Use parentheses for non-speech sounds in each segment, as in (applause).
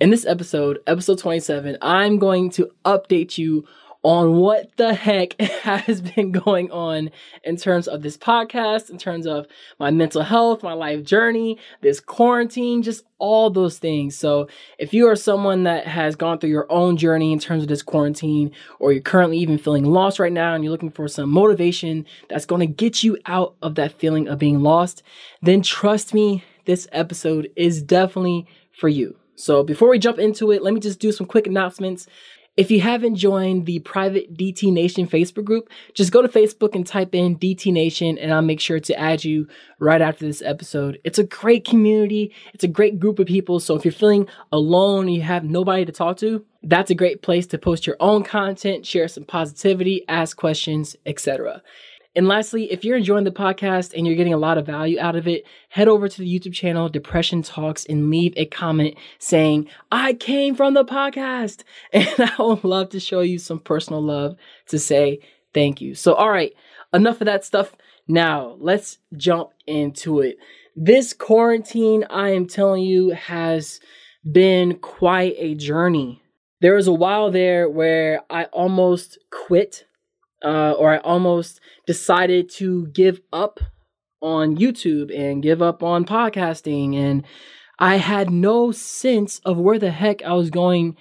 In this episode, episode 27, I'm going to update you on what the heck (laughs) has been going on in terms of this podcast, in terms of my mental health, my life journey, this quarantine, just all those things. So, if you are someone that has gone through your own journey in terms of this quarantine, or you're currently even feeling lost right now and you're looking for some motivation that's going to get you out of that feeling of being lost, then trust me, this episode is definitely for you. So, before we jump into it, let me just do some quick announcements. If you haven't joined the private DT Nation Facebook group, just go to Facebook and type in DT Nation, and I'll make sure to add you right after this episode. It's a great community, it's a great group of people. So if you're feeling alone and you have nobody to talk to, that's a great place to post your own content, share some positivity, ask questions, etc. And lastly, if you're enjoying the podcast and you're getting a lot of value out of it, head over to the YouTube channel Depression Talks and leave a comment saying, I came from the podcast. (laughs) And I would love to show you some personal love to say thank you. So, all right, enough of that stuff. Now, let's jump into it. This quarantine, I am telling you, has been quite a journey. There was a while there where I almost quit uh, or I almost decided to give up on YouTube and give up on podcasting. And I had no sense of where the heck I was going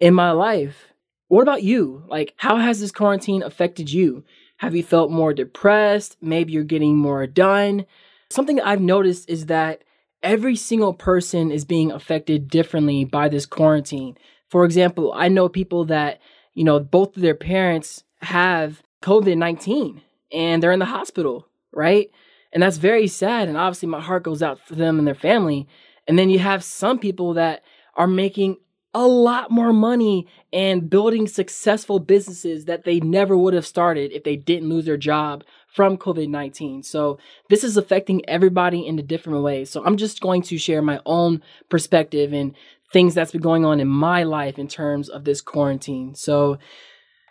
in my life. What about you? Like, how has this quarantine affected you? Have you felt more depressed? Maybe you're getting more done. Something I've noticed is that every single person is being affected differently by this quarantine. For example, I know people that, you know, both of their parents have COVID 19 and they're in the hospital, right? And that's very sad. And obviously, my heart goes out for them and their family. And then you have some people that are making a lot more money and building successful businesses that they never would have started if they didn't lose their job from COVID 19. So, this is affecting everybody in a different way. So, I'm just going to share my own perspective and things that's been going on in my life in terms of this quarantine. So,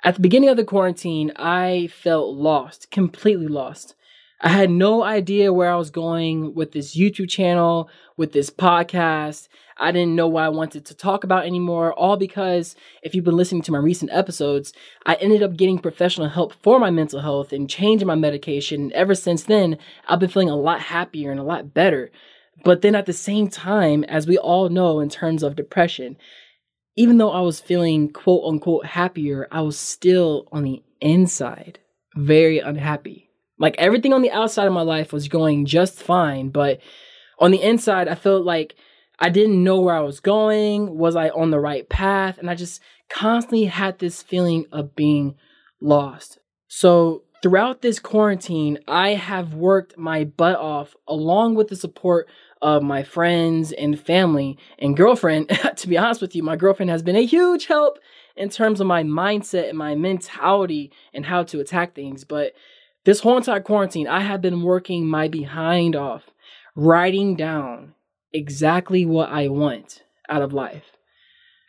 at the beginning of the quarantine, I felt lost, completely lost. I had no idea where I was going with this YouTube channel, with this podcast. I didn't know what I wanted to talk about anymore, all because if you've been listening to my recent episodes, I ended up getting professional help for my mental health and changing my medication. And ever since then, I've been feeling a lot happier and a lot better. But then at the same time, as we all know in terms of depression, even though I was feeling quote unquote happier, I was still on the inside very unhappy. Like everything on the outside of my life was going just fine, but on the inside, I felt like I didn't know where I was going. Was I on the right path? And I just constantly had this feeling of being lost. So, throughout this quarantine, I have worked my butt off along with the support of my friends and family and girlfriend. (laughs) to be honest with you, my girlfriend has been a huge help in terms of my mindset and my mentality and how to attack things. But this whole entire quarantine, I have been working my behind off, writing down exactly what I want out of life.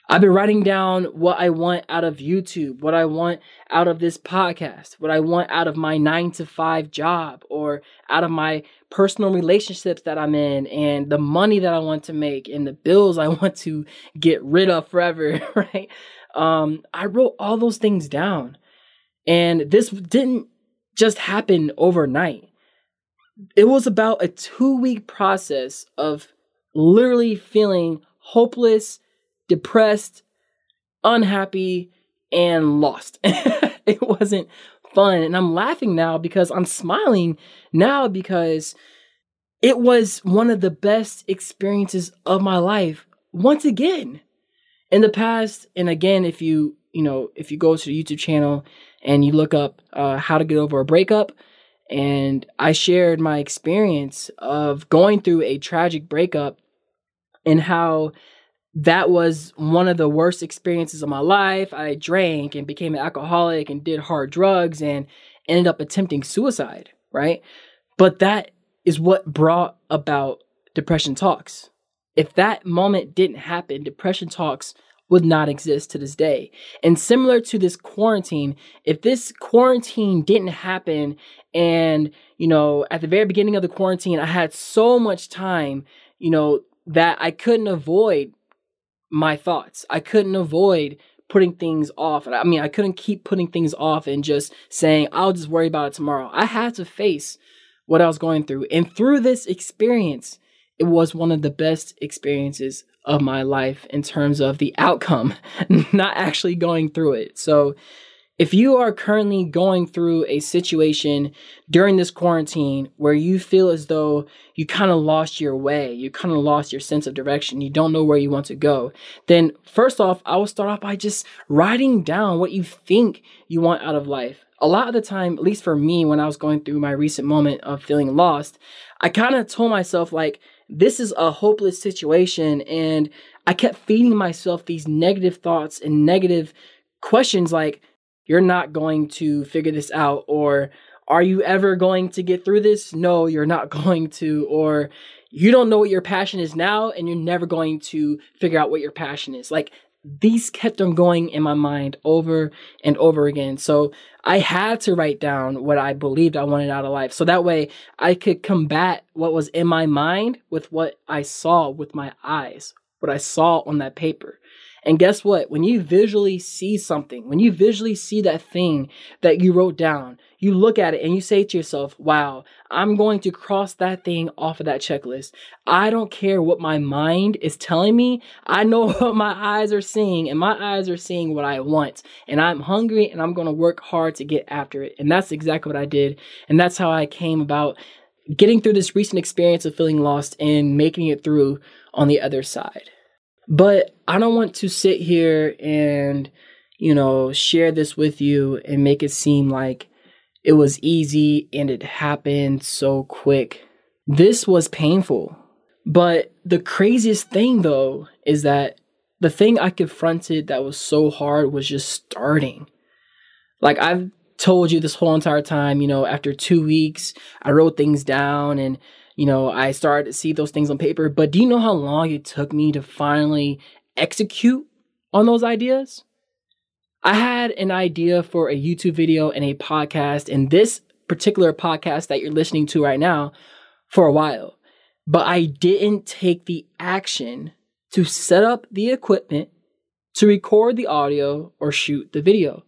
I've been writing down what I want out of YouTube, what I want out of this podcast, what I want out of my nine to five job, or out of my personal relationships that I'm in, and the money that I want to make, and the bills I (laughs) want to get rid of forever, (laughs) right? Um, I wrote all those things down. And this didn't just happen overnight. It was about a two week process of literally feeling hopeless depressed, unhappy, and lost. (laughs) it wasn't fun. And I'm laughing now because I'm smiling now because it was one of the best experiences of my life once again. In the past, and again, if you, you know, if you go to the YouTube channel and you look up uh, how to get over a breakup, and I shared my experience of going through a tragic breakup and how that was one of the worst experiences of my life. I drank and became an alcoholic and did hard drugs and ended up attempting suicide, right? But that is what brought about Depression Talks. If that moment didn't happen, Depression Talks would not exist to this day. And similar to this quarantine, if this quarantine didn't happen and, you know, at the very beginning of the quarantine, I had so much time, you know, that I couldn't avoid my thoughts. I couldn't avoid putting things off. and I mean, I couldn't keep putting things off and just saying, I'll just worry about it tomorrow. I had to face what I was going through. And through this experience, it was one of the best experiences of my life in terms of the outcome, (laughs) not actually going through it. So, if you are currently going through a situation during this quarantine where you feel as though you kind of lost your way, you kind of lost your sense of direction, you don't know where you want to go, then first off, I will start off by just writing down what you think you want out of life. A lot of the time, at least for me, when I was going through my recent moment of feeling lost, I kind of told myself, like, this is a hopeless situation. And I kept feeding myself these negative thoughts and negative questions like, you're not going to figure this out or are you ever going to get through this? No, you're not (laughs) going to or you don't know what your passion is now and you're never going to figure out what your passion is. Like these kept on going in my mind over and over again. So I had to write down what I believed I wanted out of life. So that way I could combat what was in my mind with what I saw with my eyes, what I saw on that paper. And guess what? When you visually see something, when you visually see that thing that you wrote down, you look at it and you say to yourself, wow, I'm going to cross that thing off of that checklist. I don't care what my mind is telling me. I know (laughs) what my eyes are seeing, and my eyes are seeing what I want. And I'm hungry and I'm going to work hard to get after it. And that's exactly what I did. And that's how I came about getting through this recent experience of feeling lost and making it through on the other side. But I don't want to sit here and, you know, share this with you and make it seem like it was easy and it happened so quick. This was painful. But the craziest thing, though, is that the thing I confronted that was so hard was just starting. Like, I've told you this whole entire time, you know, after two weeks, I wrote things down and you know, I started to see those things on paper. But do you know how long it took me to finally execute on those ideas? I had an idea for a YouTube video and a podcast, and this particular podcast that you're listening to right now for a while. But I didn't take the action to set up the equipment to record the audio or shoot the video.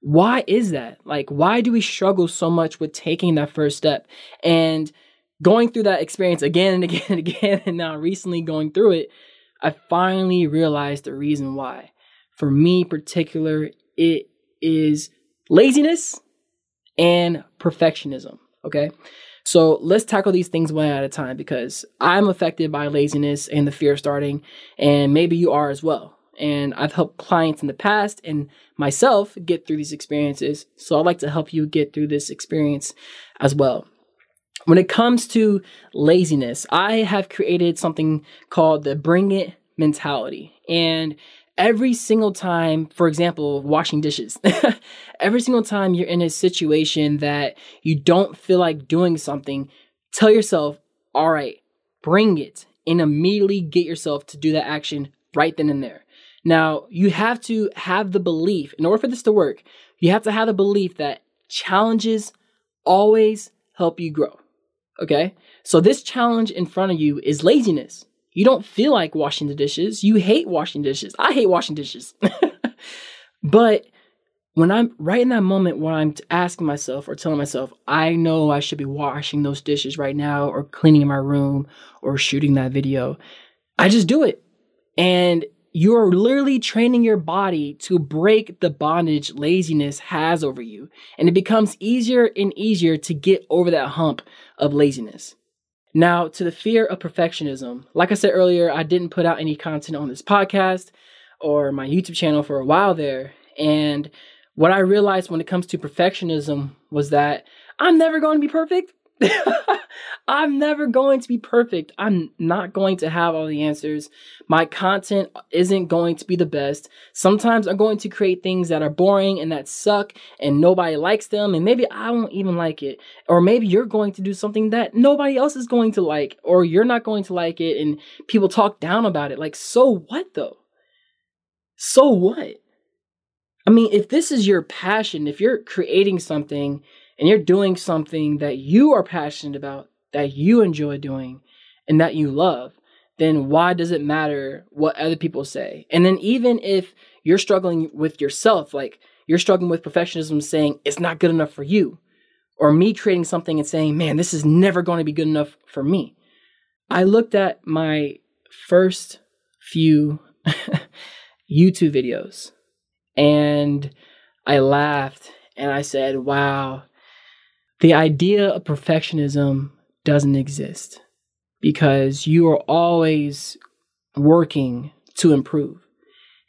Why is that? Like, why do we struggle so much with taking that first step? And going through that experience again and again and again, and now recently going through it, I finally realized the reason why. For me, particular, it is laziness and perfectionism. Okay. So let's tackle these things one at a time because I'm affected by laziness and the fear of starting, and maybe you are as well. And I've helped clients in the past and myself get through these experiences. So I'd like to help you get through this experience as well. When it comes to laziness, I have created something called the bring it mentality. And every single time, for example, washing dishes, (laughs) every single time you're in a situation that you don't feel like doing something, tell yourself, all right, bring it and immediately get yourself to do that action right then and there. Now, you have to have the belief, in order for this to work, you have to have the belief that challenges always help you grow. Okay. So this challenge in front of you is laziness. You don't feel like washing the dishes. You hate washing dishes. I hate washing dishes. (laughs) but when I'm right in that moment where I'm asking myself or telling myself, I know I should be washing those dishes right now or cleaning my room or shooting that video, I just do it. And you're literally training your body to break the bondage laziness has over you. And it becomes easier and easier to get over that hump of laziness. Now, to the fear of perfectionism, like I said earlier, I didn't put out any content on this podcast or my YouTube channel for a while there. And what I realized when it comes to perfectionism was that I'm never going to be perfect. (laughs) I'm never going to be perfect. I'm not going to have all the answers. My content isn't going to be the best. Sometimes I'm going to create things that are boring and that suck and nobody likes them and maybe I won't even like it. Or maybe you're going to do something that nobody else is going to like or you're not going to like it and people talk down about it. Like so what though? So what? I mean, if this is your passion, if you're creating something and you're doing something that you are passionate about, that you enjoy doing, and that you love, then why does it matter what other people say? And then even if you're struggling with yourself, like you're struggling with perfectionism saying it's not good enough for you, or me creating something and saying, man, this is never going to be good enough for me. I looked at my first few (laughs) YouTube videos and I laughed and I said, wow, the idea of perfectionism doesn't exist because you are always working to improve.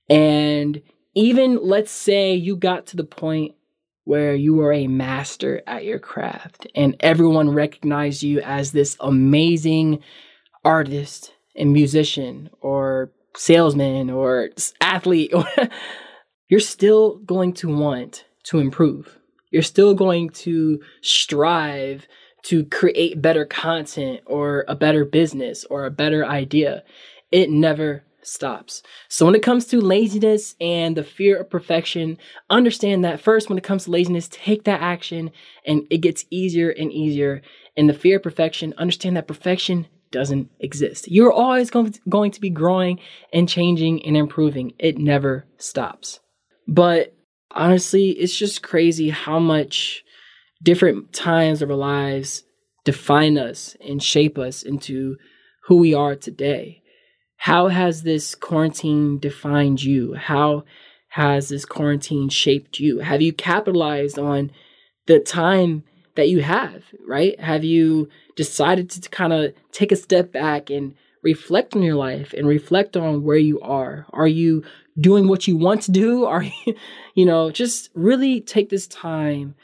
And even let's say you got to the point where you were a master at your craft and everyone recognized you as this amazing artist and musician or salesman or athlete, (laughs) you're still going to want to improve. You're still going to strive to create better content or a better business or a better idea. It never stops. So when it comes to laziness and the fear of perfection, understand that first when it comes to laziness, take that action and it gets easier and easier. And the fear of perfection, understand that perfection doesn't exist. You're always going to be growing and changing and improving. It never stops. But honestly, it's just crazy how much different times of our lives define us and shape us into who we are today. How has this quarantine defined you? How has this quarantine shaped you? Have you capitalized on the time that you have, right? Have you decided to kind of take a step back and reflect on your life and reflect on where you are? Are you doing what you want to do? (laughs) Are you, you know, just really take this time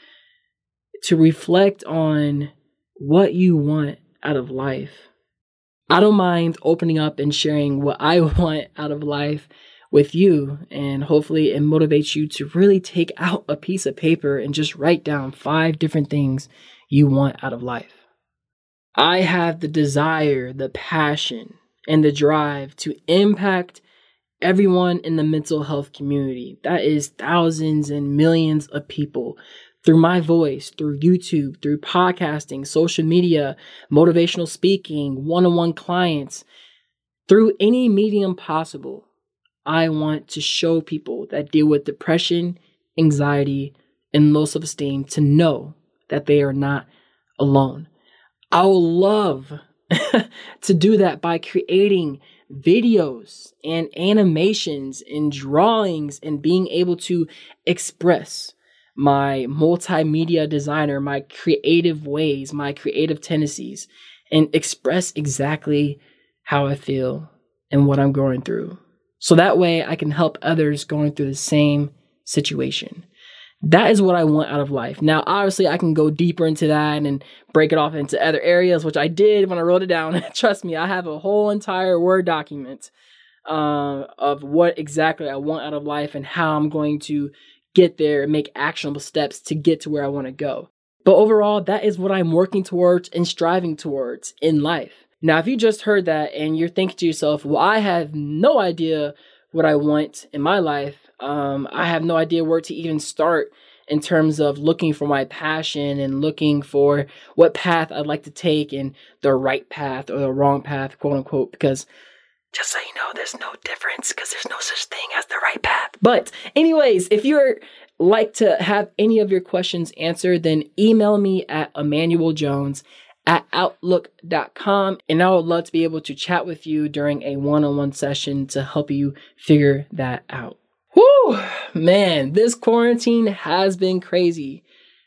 to reflect on what you want out of life. I don't mind opening up and sharing what I (laughs) want out of life with you, and hopefully it motivates you to really take out a piece of paper and just write down five different things you want out of life. I have the desire, the passion, and the drive to impact everyone in the mental health community. That is thousands and millions of people through my voice, through YouTube, through podcasting, social media, motivational speaking, one on one clients, through any medium possible. I want to show people that deal with depression, anxiety, and low self esteem to know that they are not alone. I would love (laughs) to do that by creating videos and animations and drawings and being able to express my multimedia designer, my creative ways, my creative tendencies, and express exactly how I feel and what I'm going through. So that way I can help others going through the same situation. That is what I want out of life. Now, obviously, I can go deeper into that and break it off into other areas, which I did when I wrote it down. (laughs) Trust me, I have a whole entire Word document uh, of what exactly I want out of life and how I'm going to get there and make actionable steps to get to where I want to go. But overall, that is what I'm working towards and striving towards in life. Now, if you just heard that and you're thinking to yourself, well, I have no idea what I want in my life, um, I have no idea where to even start in terms of looking for my passion and looking for what path I'd like to take and the right path or the wrong path, quote unquote, because just so you know, there's no difference because there's no such thing as the right path. But, anyways, if you're like to have any of your questions answered, then email me at Emmanuel Jones at outlook.com. And I would love to be able to chat with you during a one on one session to help you figure that out. Whoo, man, this quarantine has been crazy.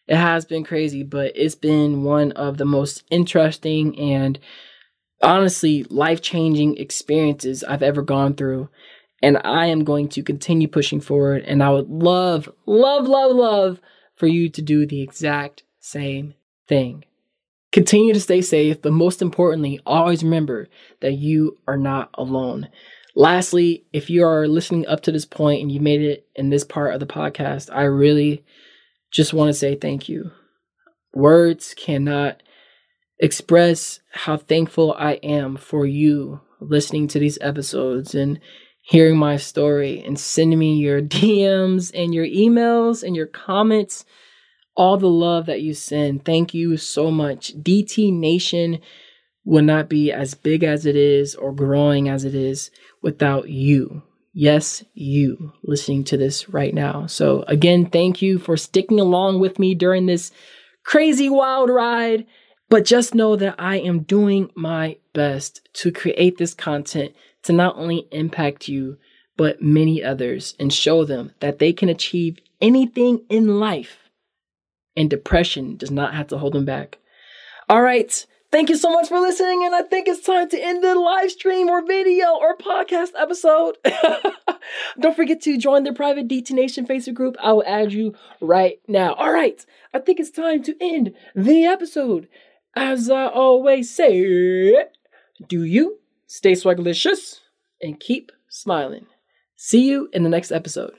It has been crazy, but it's been one of the most interesting and honestly life changing experiences I've ever gone through. And I am going to continue pushing forward. And I would love, love, love, love for you to do the exact same thing. Continue to stay safe, but most importantly, always remember that you are not alone. Lastly, if you are listening up to this point and you made it in this part of the podcast, I really just want to say thank you. Words cannot express how thankful I am for you listening to these episodes and hearing my story and sending me your (laughs) DMs and your emails and your comments. All the love that you send. Thank you so much. DT Nation would not be as big as it is or growing as it is without you. Yes, you listening to this right now. So, again, thank you for sticking along with me during this crazy wild ride. But just know that I am doing my best to create this content to not only impact you, but many others and show them that they can achieve anything in life and depression does not have to hold them back. All right. Thank you so much for listening, and I think it's time to end the live stream or video or podcast episode. (laughs) Don't forget to join the private DT Nation Facebook group. I will add you right now. All right, I think it's time to end the episode. As I always say, do you stay swagalicious and keep smiling. See you in the next episode.